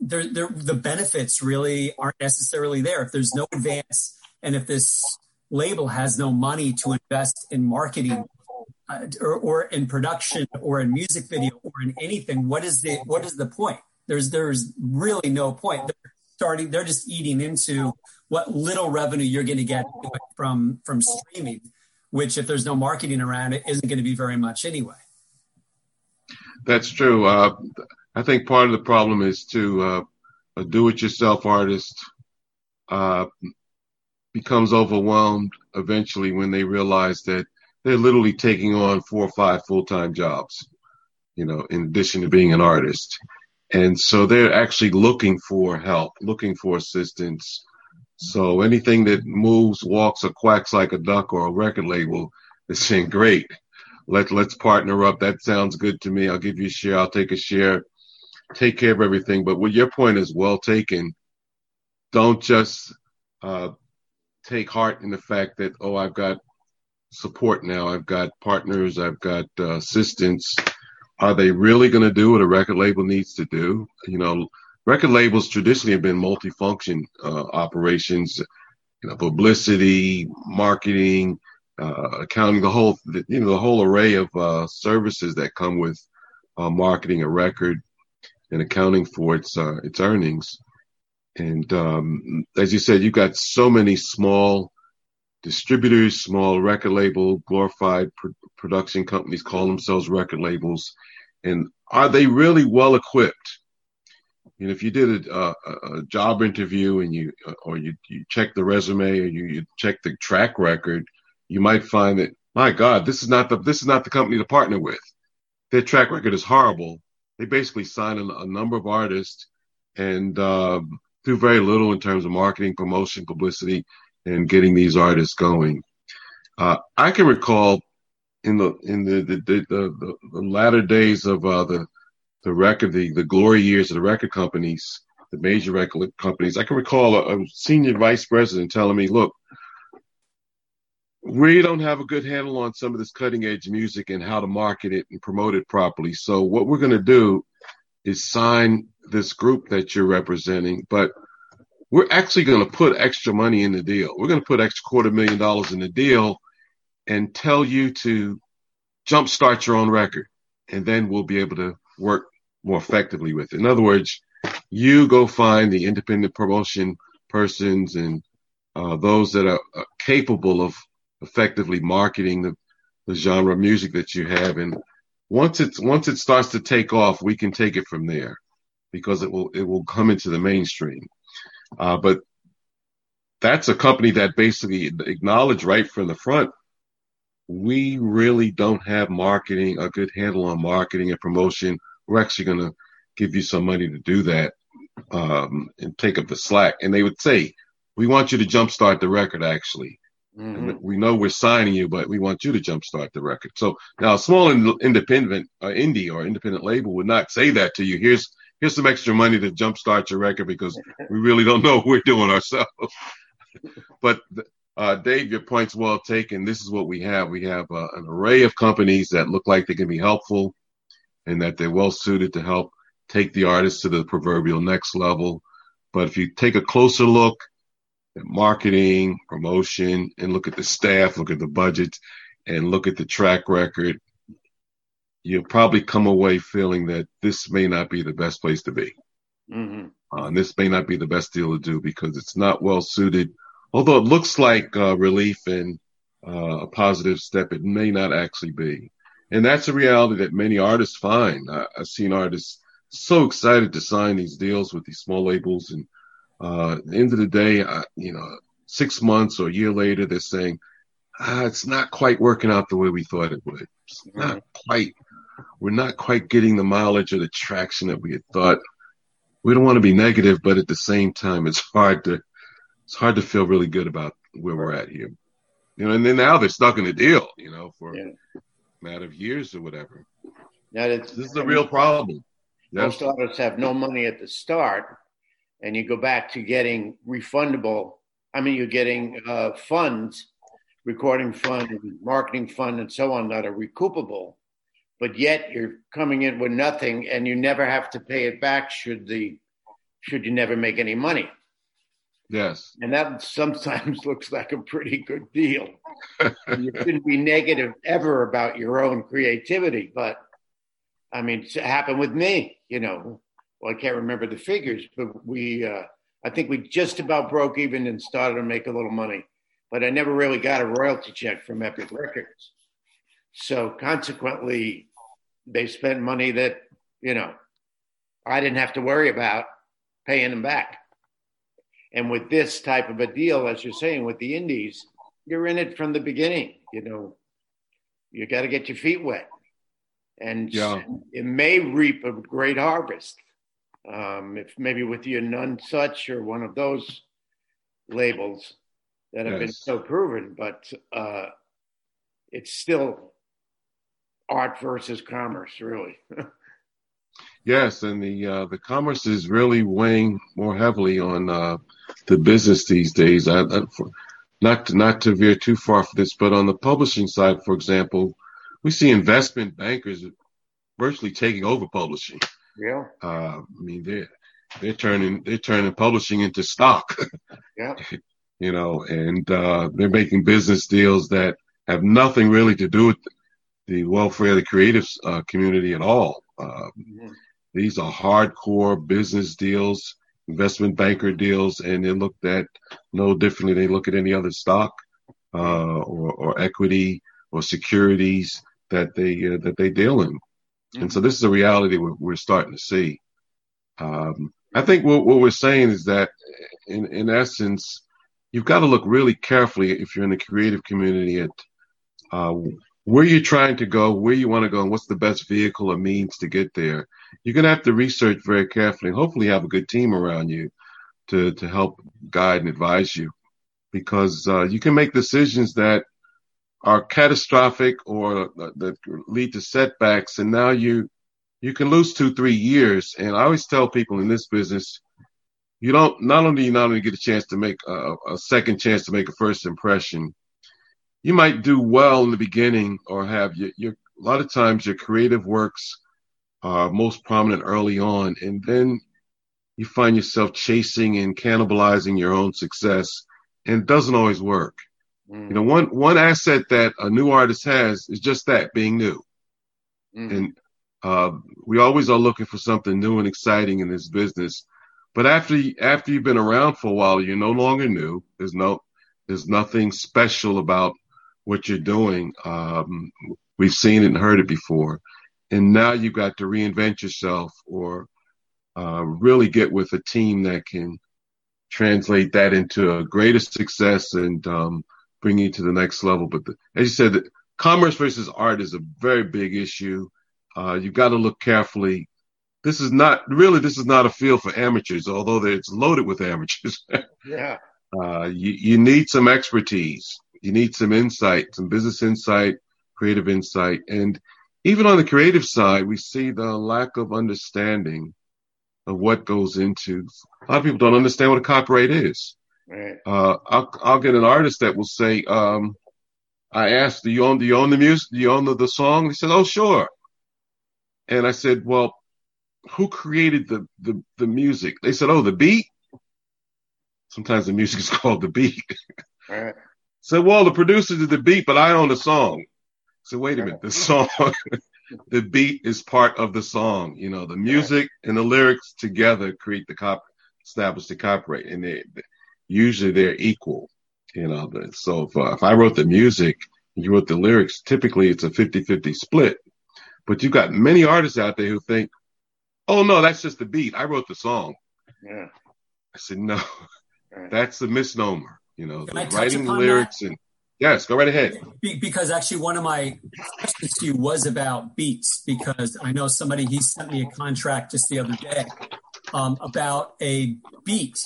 C: they're, they're, the benefits really aren't necessarily there. If there's no advance and if this label has no money to invest in marketing uh, or, or in production or in music video or in anything, what is the, what is the point? There's, there's really no point. They're starting, they're just eating into what little revenue you're going to get from from streaming, which if there's no marketing around it, isn't going to be very much anyway.
E: That's true. Uh, I think part of the problem is to uh, a do-it-yourself artist uh, becomes overwhelmed eventually when they realize that they're literally taking on four or five full-time jobs, you know, in addition to being an artist. And so they're actually looking for help, looking for assistance, so anything that moves, walks, or quacks like a duck or a record label is saying, (laughs) great. Let, let's partner up. That sounds good to me. I'll give you a share. I'll take a share. Take care of everything. But what your point is well taken. Don't just uh, take heart in the fact that, oh, I've got support now. I've got partners. I've got uh, assistants. Are they really going to do what a record label needs to do? You know, record labels traditionally have been multifunction uh, operations, you know, publicity, marketing, uh, accounting, the whole, you know, the whole array of uh, services that come with uh, marketing a record and accounting for its uh, its earnings. And um, as you said, you've got so many small distributors, small record label, glorified pr- production companies call themselves record labels. And are they really well equipped know, if you did a, a, a job interview and you, or you, you check the resume or you, you check the track record, you might find that, my God, this is not the, this is not the company to partner with. Their track record is horrible. They basically sign a, a number of artists and, um, do very little in terms of marketing, promotion, publicity, and getting these artists going. Uh, I can recall in the in the the, the, the, the latter days of uh, the the record, the, the glory years of the record companies, the major record companies. I can recall a, a senior vice president telling me, look, we don't have a good handle on some of this cutting edge music and how to market it and promote it properly. So what we're going to do is sign this group that you're representing, but we're actually going to put extra money in the deal. We're going to put extra quarter million dollars in the deal and tell you to jumpstart your own record. And then we'll be able to work more effectively with it. In other words, you go find the independent promotion persons and uh, those that are, are, capable of effectively marketing the, the genre of music that you have. And once it's once it starts to take off, we can take it from there because it will it will come into the mainstream. Uh, but that's a company that basically acknowledged right from the front we really don't have marketing a good handle on marketing and promotion we're actually going to give you some money to do that um, and take up the slack. And they would say, we want you to jumpstart the record, actually. Mm-hmm. We know we're signing you, but we want you to jumpstart the record. So now a small independent uh, indie or independent label would not say that to you. Here's, here's some extra money to jumpstart your record because (laughs) we really don't know what we're doing ourselves. (laughs) but, uh, Dave, your point's well taken. This is what we have. We have uh, an array of companies that look like they can be helpful and that they're well suited to help take the artist to the proverbial next level. But if you take a closer look marketing, promotion, and look at the staff, look at the budget, and look at the track record, you'll probably come away feeling that this may not be the best place to be. Mm-hmm. Uh, and this may not be the best deal to do because it's not well suited. Although it looks like uh, relief and uh, a positive step, it may not actually be. And that's a reality that many artists find. I, have seen artists so excited to sign these deals with these small labels. And uh, at the end of the day, I, you know, six months or a year later, they're saying, ah, it's not quite working out the way we thought it would. It's not quite, we're not quite getting the mileage or the traction that we had thought. We don't want to be negative, but at the same time, it's hard to, it's hard to feel really good about where we're at here. You know, and then now they're stuck in a deal, you know, for yeah matter of years or whatever.
D: Now,
E: this is a real problem.
D: Most yes. artists have no money at the start, and you go back to getting refundable. I mean, you're getting uh, funds recording fund marketing fund and so on that are recoupable, but yet you're coming in with nothing and you never have to pay it back should the should you never make any money.
E: Yes.
D: And that sometimes (laughs) looks like a pretty good deal. you shouldn't be negative ever about your own creativity, but I mean, it happened with me, you know. Well, I can't remember the figures, but we, uh, I think we just about broke even and started to make a little money, but I never really got a royalty check from Epic Records. So consequently, they spent money that, you know, I didn't have to worry about paying them back. And with this type of a deal, as you're saying, with the indies, you're in it from the beginning. You know, you got to get your feet wet, and
E: Yeah.
D: it may reap a great harvest. Um, if maybe with your Nonesuch or one of those labels that have been so proven, but uh, it's still art versus commerce, really. (laughs)
E: Yes, and the uh, the commerce is really weighing more heavily on uh, the business these days. I, I, for, not to, not to veer too far for this, but on the publishing side, for example, we see investment bankers virtually taking over publishing.
D: Yeah,
E: Uh, I mean, they're they're turning they're turning publishing into stock, (laughs)
D: yeah,
E: you know, and uh, they're making business deals that have nothing really to do with the welfare of the creative uh, community at all. Uh,
D: Mhm.
E: these are hardcore business deals, investment banker deals, and they're looked at no differently. They look at any other stock uh, or, or equity or securities that they uh, that they deal in. And so this is a reality we're, we're starting to see. Um, I think what, what we're saying is that, in, in essence, you've got to look really carefully if you're in the creative community at uh, where you're trying to go, where you want to go, and what's the best vehicle or means to get there. You're going to have to research very carefully and hopefully have a good team around you to, to help guide and advise you because uh, you can make decisions that are catastrophic or that lead to setbacks. And now you, you can lose two, three years. And I always tell people in this business, you don't, not only you not only get a chance to make a, a second chance to make a first impression, you might do well in the beginning or have your, your a lot of times your creative works are most prominent early on. And then you find yourself chasing and cannibalizing your own success and it doesn't always work.
D: Mm.
E: You know, one one asset that a new artist has is just that being new.
D: Mhm.
E: And uh, we always are looking for something new and exciting in this business. But after after you've been around for a while, you're no longer new. There's no there's nothing special about what you're doing. Um, we've seen it and heard it before, and now you've got to reinvent yourself or uh, really get with a team that can translate that into a greater success and um, bring you to the next level. But the, as you said, the, commerce versus art is a very big issue. Uh, you've got to look carefully. This is not really, this is not a field for amateurs, although it's loaded with (laughs) amateurs.
D: yeah,
E: uh, you, you need some expertise. You need some insight, some business insight, creative insight. And even on the creative side, we see the lack of understanding of what goes into. A lot of people don't understand what a copyright is.
D: Right.
E: Uh, I'll, I'll get an artist that will say, um, I asked, do you own, do you own the music? Do you own the, the song? He said, oh, sure. And I said, well, who created the, the, the music? They said, oh, the beat. Sometimes the music is (laughs) called the beat.
D: right.
E: So, well, the producer did the beat, but I own the song. So wait a minute, the song, (laughs) the beat is part of the song. You know, the music and the lyrics together create the cop, establish the copyright, and they usually they're equal. You know, so if, uh, if I wrote the music, you wrote the lyrics, typically it's a 50-50 split. But you've got many artists out there who think, "Oh no, that's just the beat. I wrote the song."
D: Yeah.
E: I said, "No,
D: Right.
E: that's a misnomer." You know,
C: Can I
E: the
C: touch
E: writing
C: upon
E: lyrics and yes, go right ahead.
C: Be- because actually one of my questions to you was about beats because I know somebody he sent me a contract just the other day um, about a beat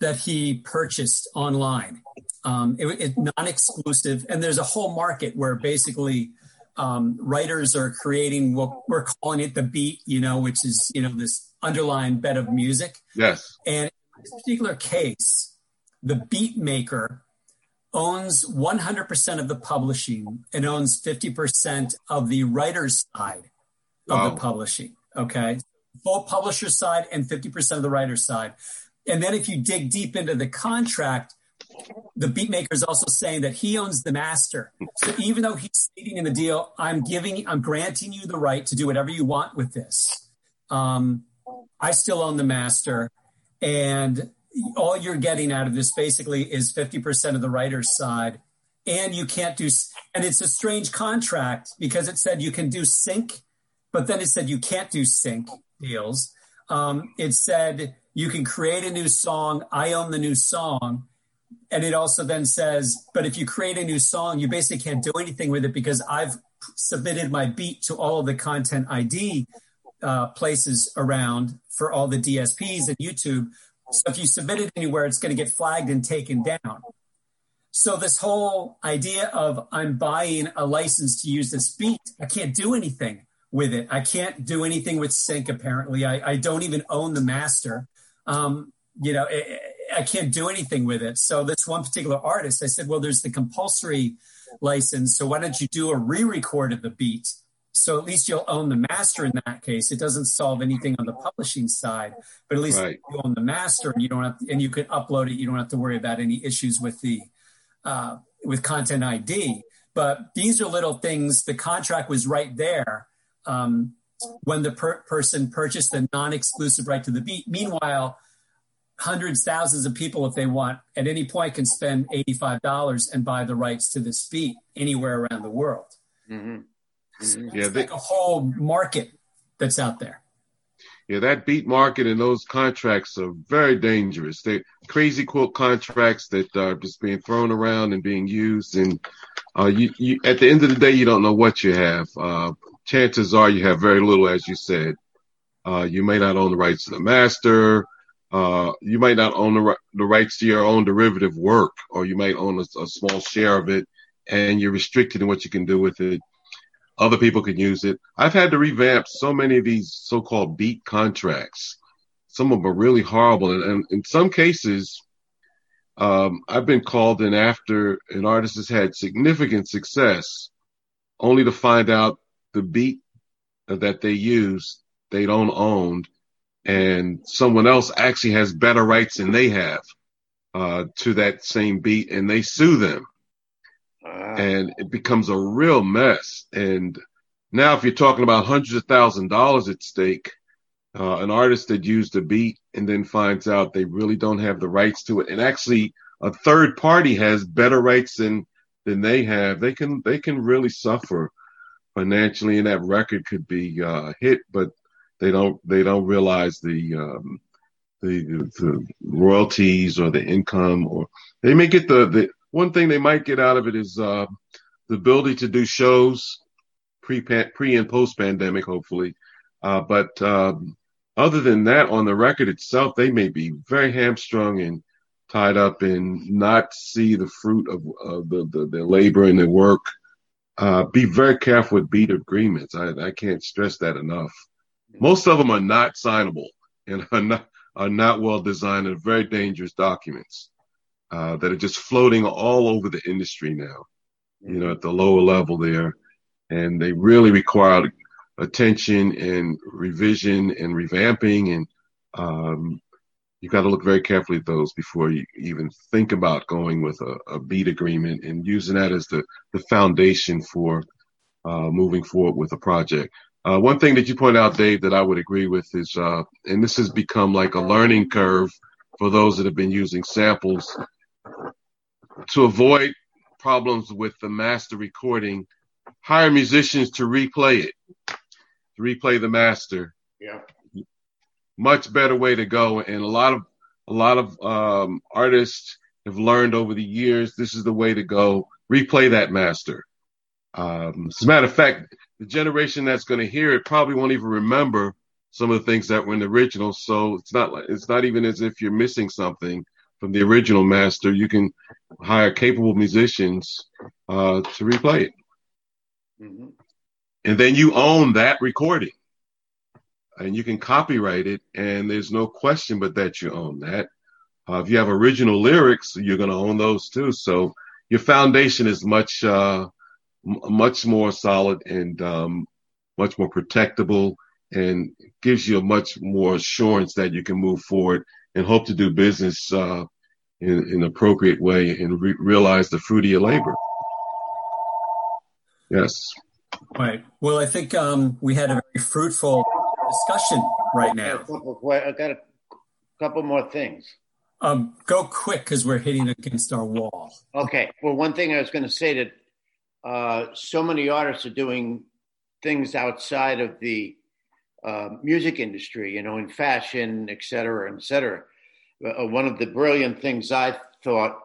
C: that he purchased online. Um, it, it non-exclusive, and there's a whole market where basically um, writers are creating what we're calling it the beat, you know, which is you know this underlying bed of music.
E: Yes.
C: And in this particular case, the beat maker owns 100% of the publishing and owns 50% of the writer's side of
E: Wow.
C: the publishing. Okay. Full publisher side and 50% of the writer's side. And then if you dig deep into the contract, the beatmaker is also saying that he owns the master. So even though he's stating in the deal, I'm giving, I'm granting you the right to do whatever you want with this. Um, I still own the master, and all you're getting out of this basically is 50% of the writer's side. And you can't do, and it's a strange contract because it said you can do sync, but then it said you can't do sync deals. Um, it said you can create a new song. I own the new song. And it also then says, but if you create a new song, you basically can't do anything with it because I've submitted my beat to all of the content ID uh, places around for all the DSPs and YouTube. So if you submit it anywhere, it's going to get flagged and taken down. So this whole idea of I'm buying a license to use this beat, I can't do anything with it. I can't do anything with sync. Apparently, I, I don't even own the master. Um, you know, I, I can't do anything with it. So this one particular artist, I said, well, there's the compulsory license. So why don't you do a re-record of the beat? So at least you'll own the master in that case. It doesn't solve anything on the publishing side, but at least
E: Right.
C: you own the master and you don't have, and you could upload it. You don't have to worry about any issues with the, uh, with content ID. But these are little things. The contract was right there um, when the per- person purchased the non-exclusive right to the beat. Meanwhile, hundreds, thousands of people, if they want, at any point can spend eighty-five dollars and buy the rights to this beat anywhere around the world.
D: Mhm.
C: So
D: Mhm.
C: it's
E: Yeah, they-
C: like a whole market that's out there.
E: Yeah, that beat market and those contracts are very dangerous. They're crazy quote contracts that are just being thrown around and being used. And uh, you, you, at the end of the day, you don't know what you have. Uh, chances are you have very little, as you said. Uh, you may not own the rights to the master. Uh, you might not own the, the rights to your own derivative work, or you might own a, a small share of it, and you're restricted in what you can do with it other people can use it. I've had to revamp so many of these so-called beat contracts. Some of them are really horrible, and, and in some cases, um, I've been called in after an artist has had significant success, only to find out the beat that they use they don't own, and someone else actually has better rights than they have uh, to that same beat, and they sue them.
D: Ah,
E: and it becomes a real mess. And now, if you're talking about hundreds of thousand dollars at stake, uh, an artist that used a beat and then finds out they really don't have the rights to it, and actually a third party has better rights than than they have, they can they can really suffer financially, and that record could be uh, hit, but they don't they don't realize the um, the, the royalties or the income, or they may get the, the one thing they might get out of it is uh, the ability to do shows pre pre and post pandemic, hopefully. Uh, but um, other than that, on the record itself, they may be very hamstrung and tied up and not see the fruit of, of the, the, the labor and the work. Uh, be very careful with beat agreements. I, I can't stress that enough. Most of them are not signable and are not, are not well designed and very dangerous documents uh, that are just floating all over the industry now, you know, at the lower level there. And they really require attention and revision and revamping. And um, you got to look very carefully at those before you even think about going with a, a beat agreement and using that as the, the foundation for uh, moving forward with a project. Uh, one thing that you point out, Dave, that I would agree with is, uh, and this has become like a learning curve for those that have been using samples to avoid problems with the master recording, hire musicians to replay it, to replay the master.
D: yeah.
E: Much better way to go. And a lot of, a lot of, um, artists have learned over the years, this is the way to go. Replay that master. Um, as a matter of fact, the generation that's going to hear it probably won't even remember some of the things that were in the original. So it's not like, it's not even as if you're missing something from the original master. You can hire capable musicians, uh, to replay it.
D: Mhm.
E: And then you own that recording and you can copyright it. And there's no question but that you own that. Uh, if you have original lyrics, you're going to own those too. So your foundation is much uh, much more solid and um, much more protectable and gives you a much more assurance that you can move forward and hope to do business uh, in, in, an appropriate way and re- realize the fruit of your labor. Yes.
C: Right. Well, I think um, we had a very fruitful discussion right now.
D: I got a couple more things.
C: Um, go quick because we're hitting against our wall.
D: Okay. Well, one thing I was going to say that uh, so many artists are doing things outside of the uh, music industry, you know, in fashion, et cetera, et cetera. Uh, one of the brilliant things I thought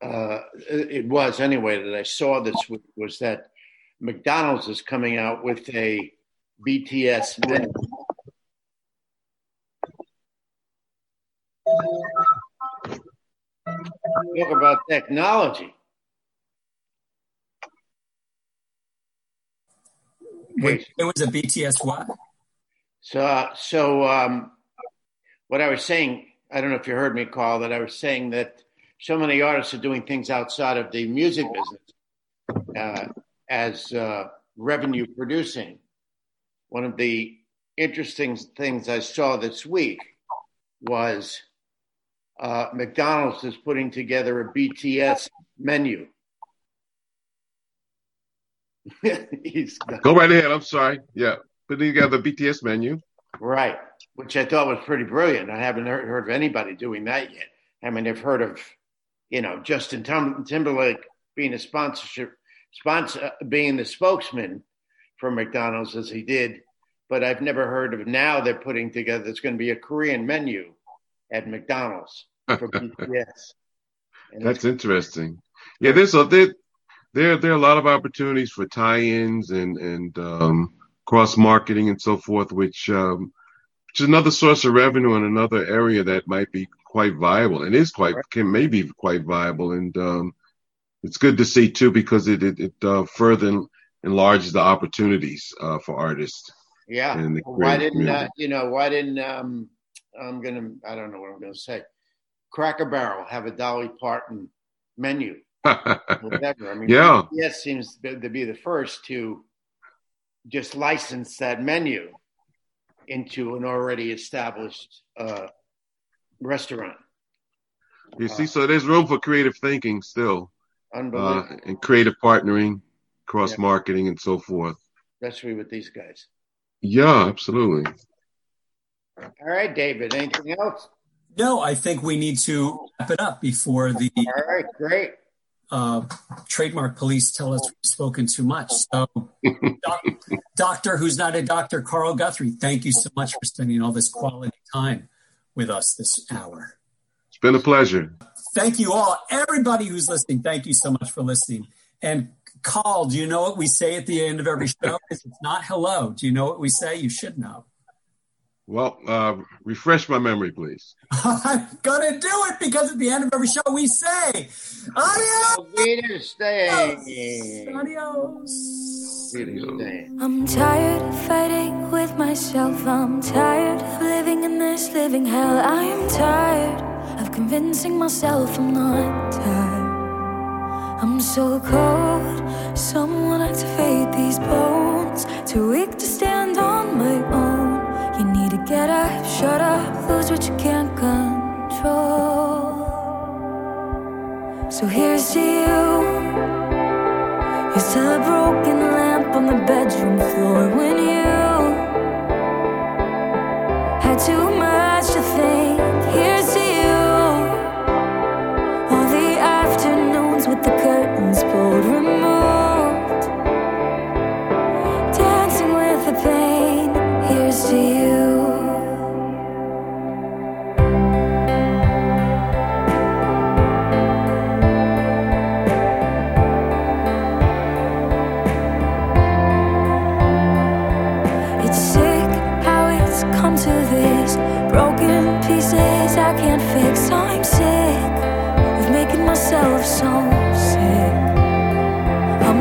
D: uh, it was anyway that I saw this week was that McDonald's is coming out with a BTS menu. Talk about technology.
C: Wait, it was a BTS what?
D: So, so um, what I was saying, I don't know if you heard me, Karl, that I was saying that so many artists are doing things outside of the music business uh, as uh, revenue producing. One of the interesting things I saw this week was uh, McDonald's is putting together a BTS menu. (laughs)
E: Go right ahead. I'm sorry. Yeah putting together the BTS menu.
D: Right, which I thought was pretty brilliant. I haven't heard, heard of anybody doing that yet. I mean, I've heard of, you know, Justin Timberlake being a sponsorship sponsor, being the spokesman for McDonald's as he did, but I've never heard of. Now they're putting together. It's going to be a Korean menu at McDonald's for (laughs) BTS.
E: And That's interesting. Yeah, there's a there, there there are a lot of opportunities for tie-ins and and um, cross marketing and so forth, which um, which is another source of revenue in another area that might be quite viable and is quite can maybe quite viable. And um, it's good to see too because it it, it uh, further enlarges the opportunities uh, for artists.
D: Yeah. why didn't uh, you know? Why didn't um, I'm gonna I don't know what I'm gonna say. Cracker Barrel have a Dolly Parton menu. (laughs) Whatever. I mean,
E: yeah.
D: Yes, seems to be the first to just license that menu into an already established uh, restaurant.
E: You see, so there's room for creative thinking still, uh, and creative partnering, cross marketing, yeah. and so forth.
D: Especially with these guys.
E: Yeah, absolutely.
D: All right, David. Anything else?
C: No, I think we need to wrap it up before the.
D: All right, great
C: uh, trademark police tell us we've spoken too much. So, (laughs) doc, doctor who's not a doctor, Karl Guthrie, thank you so much for spending all this quality time with us this hour.
E: It's been a pleasure.
C: Thank you all. Everybody who's listening, thank you so much for listening. And Karl, do you know what we say at the end of every show? It's not hello. Do you know what we say? You should know.
E: Well, uh, refresh my memory, please.
C: I'm (laughs) gonna do it because at the end of every show we say, "Adios."
B: Adios. I'm tired of fighting with myself. I'm tired of living in this living hell. I am tired of convincing myself I'm not tired. I'm so cold. Someone activate these bones. Too weak to stand on my own. You need to get up, shut up, lose what you can't control. So here's to you. Still a broken lamp on the bedroom floor when you had too much to think. Here's to you. All the afternoons with the curtains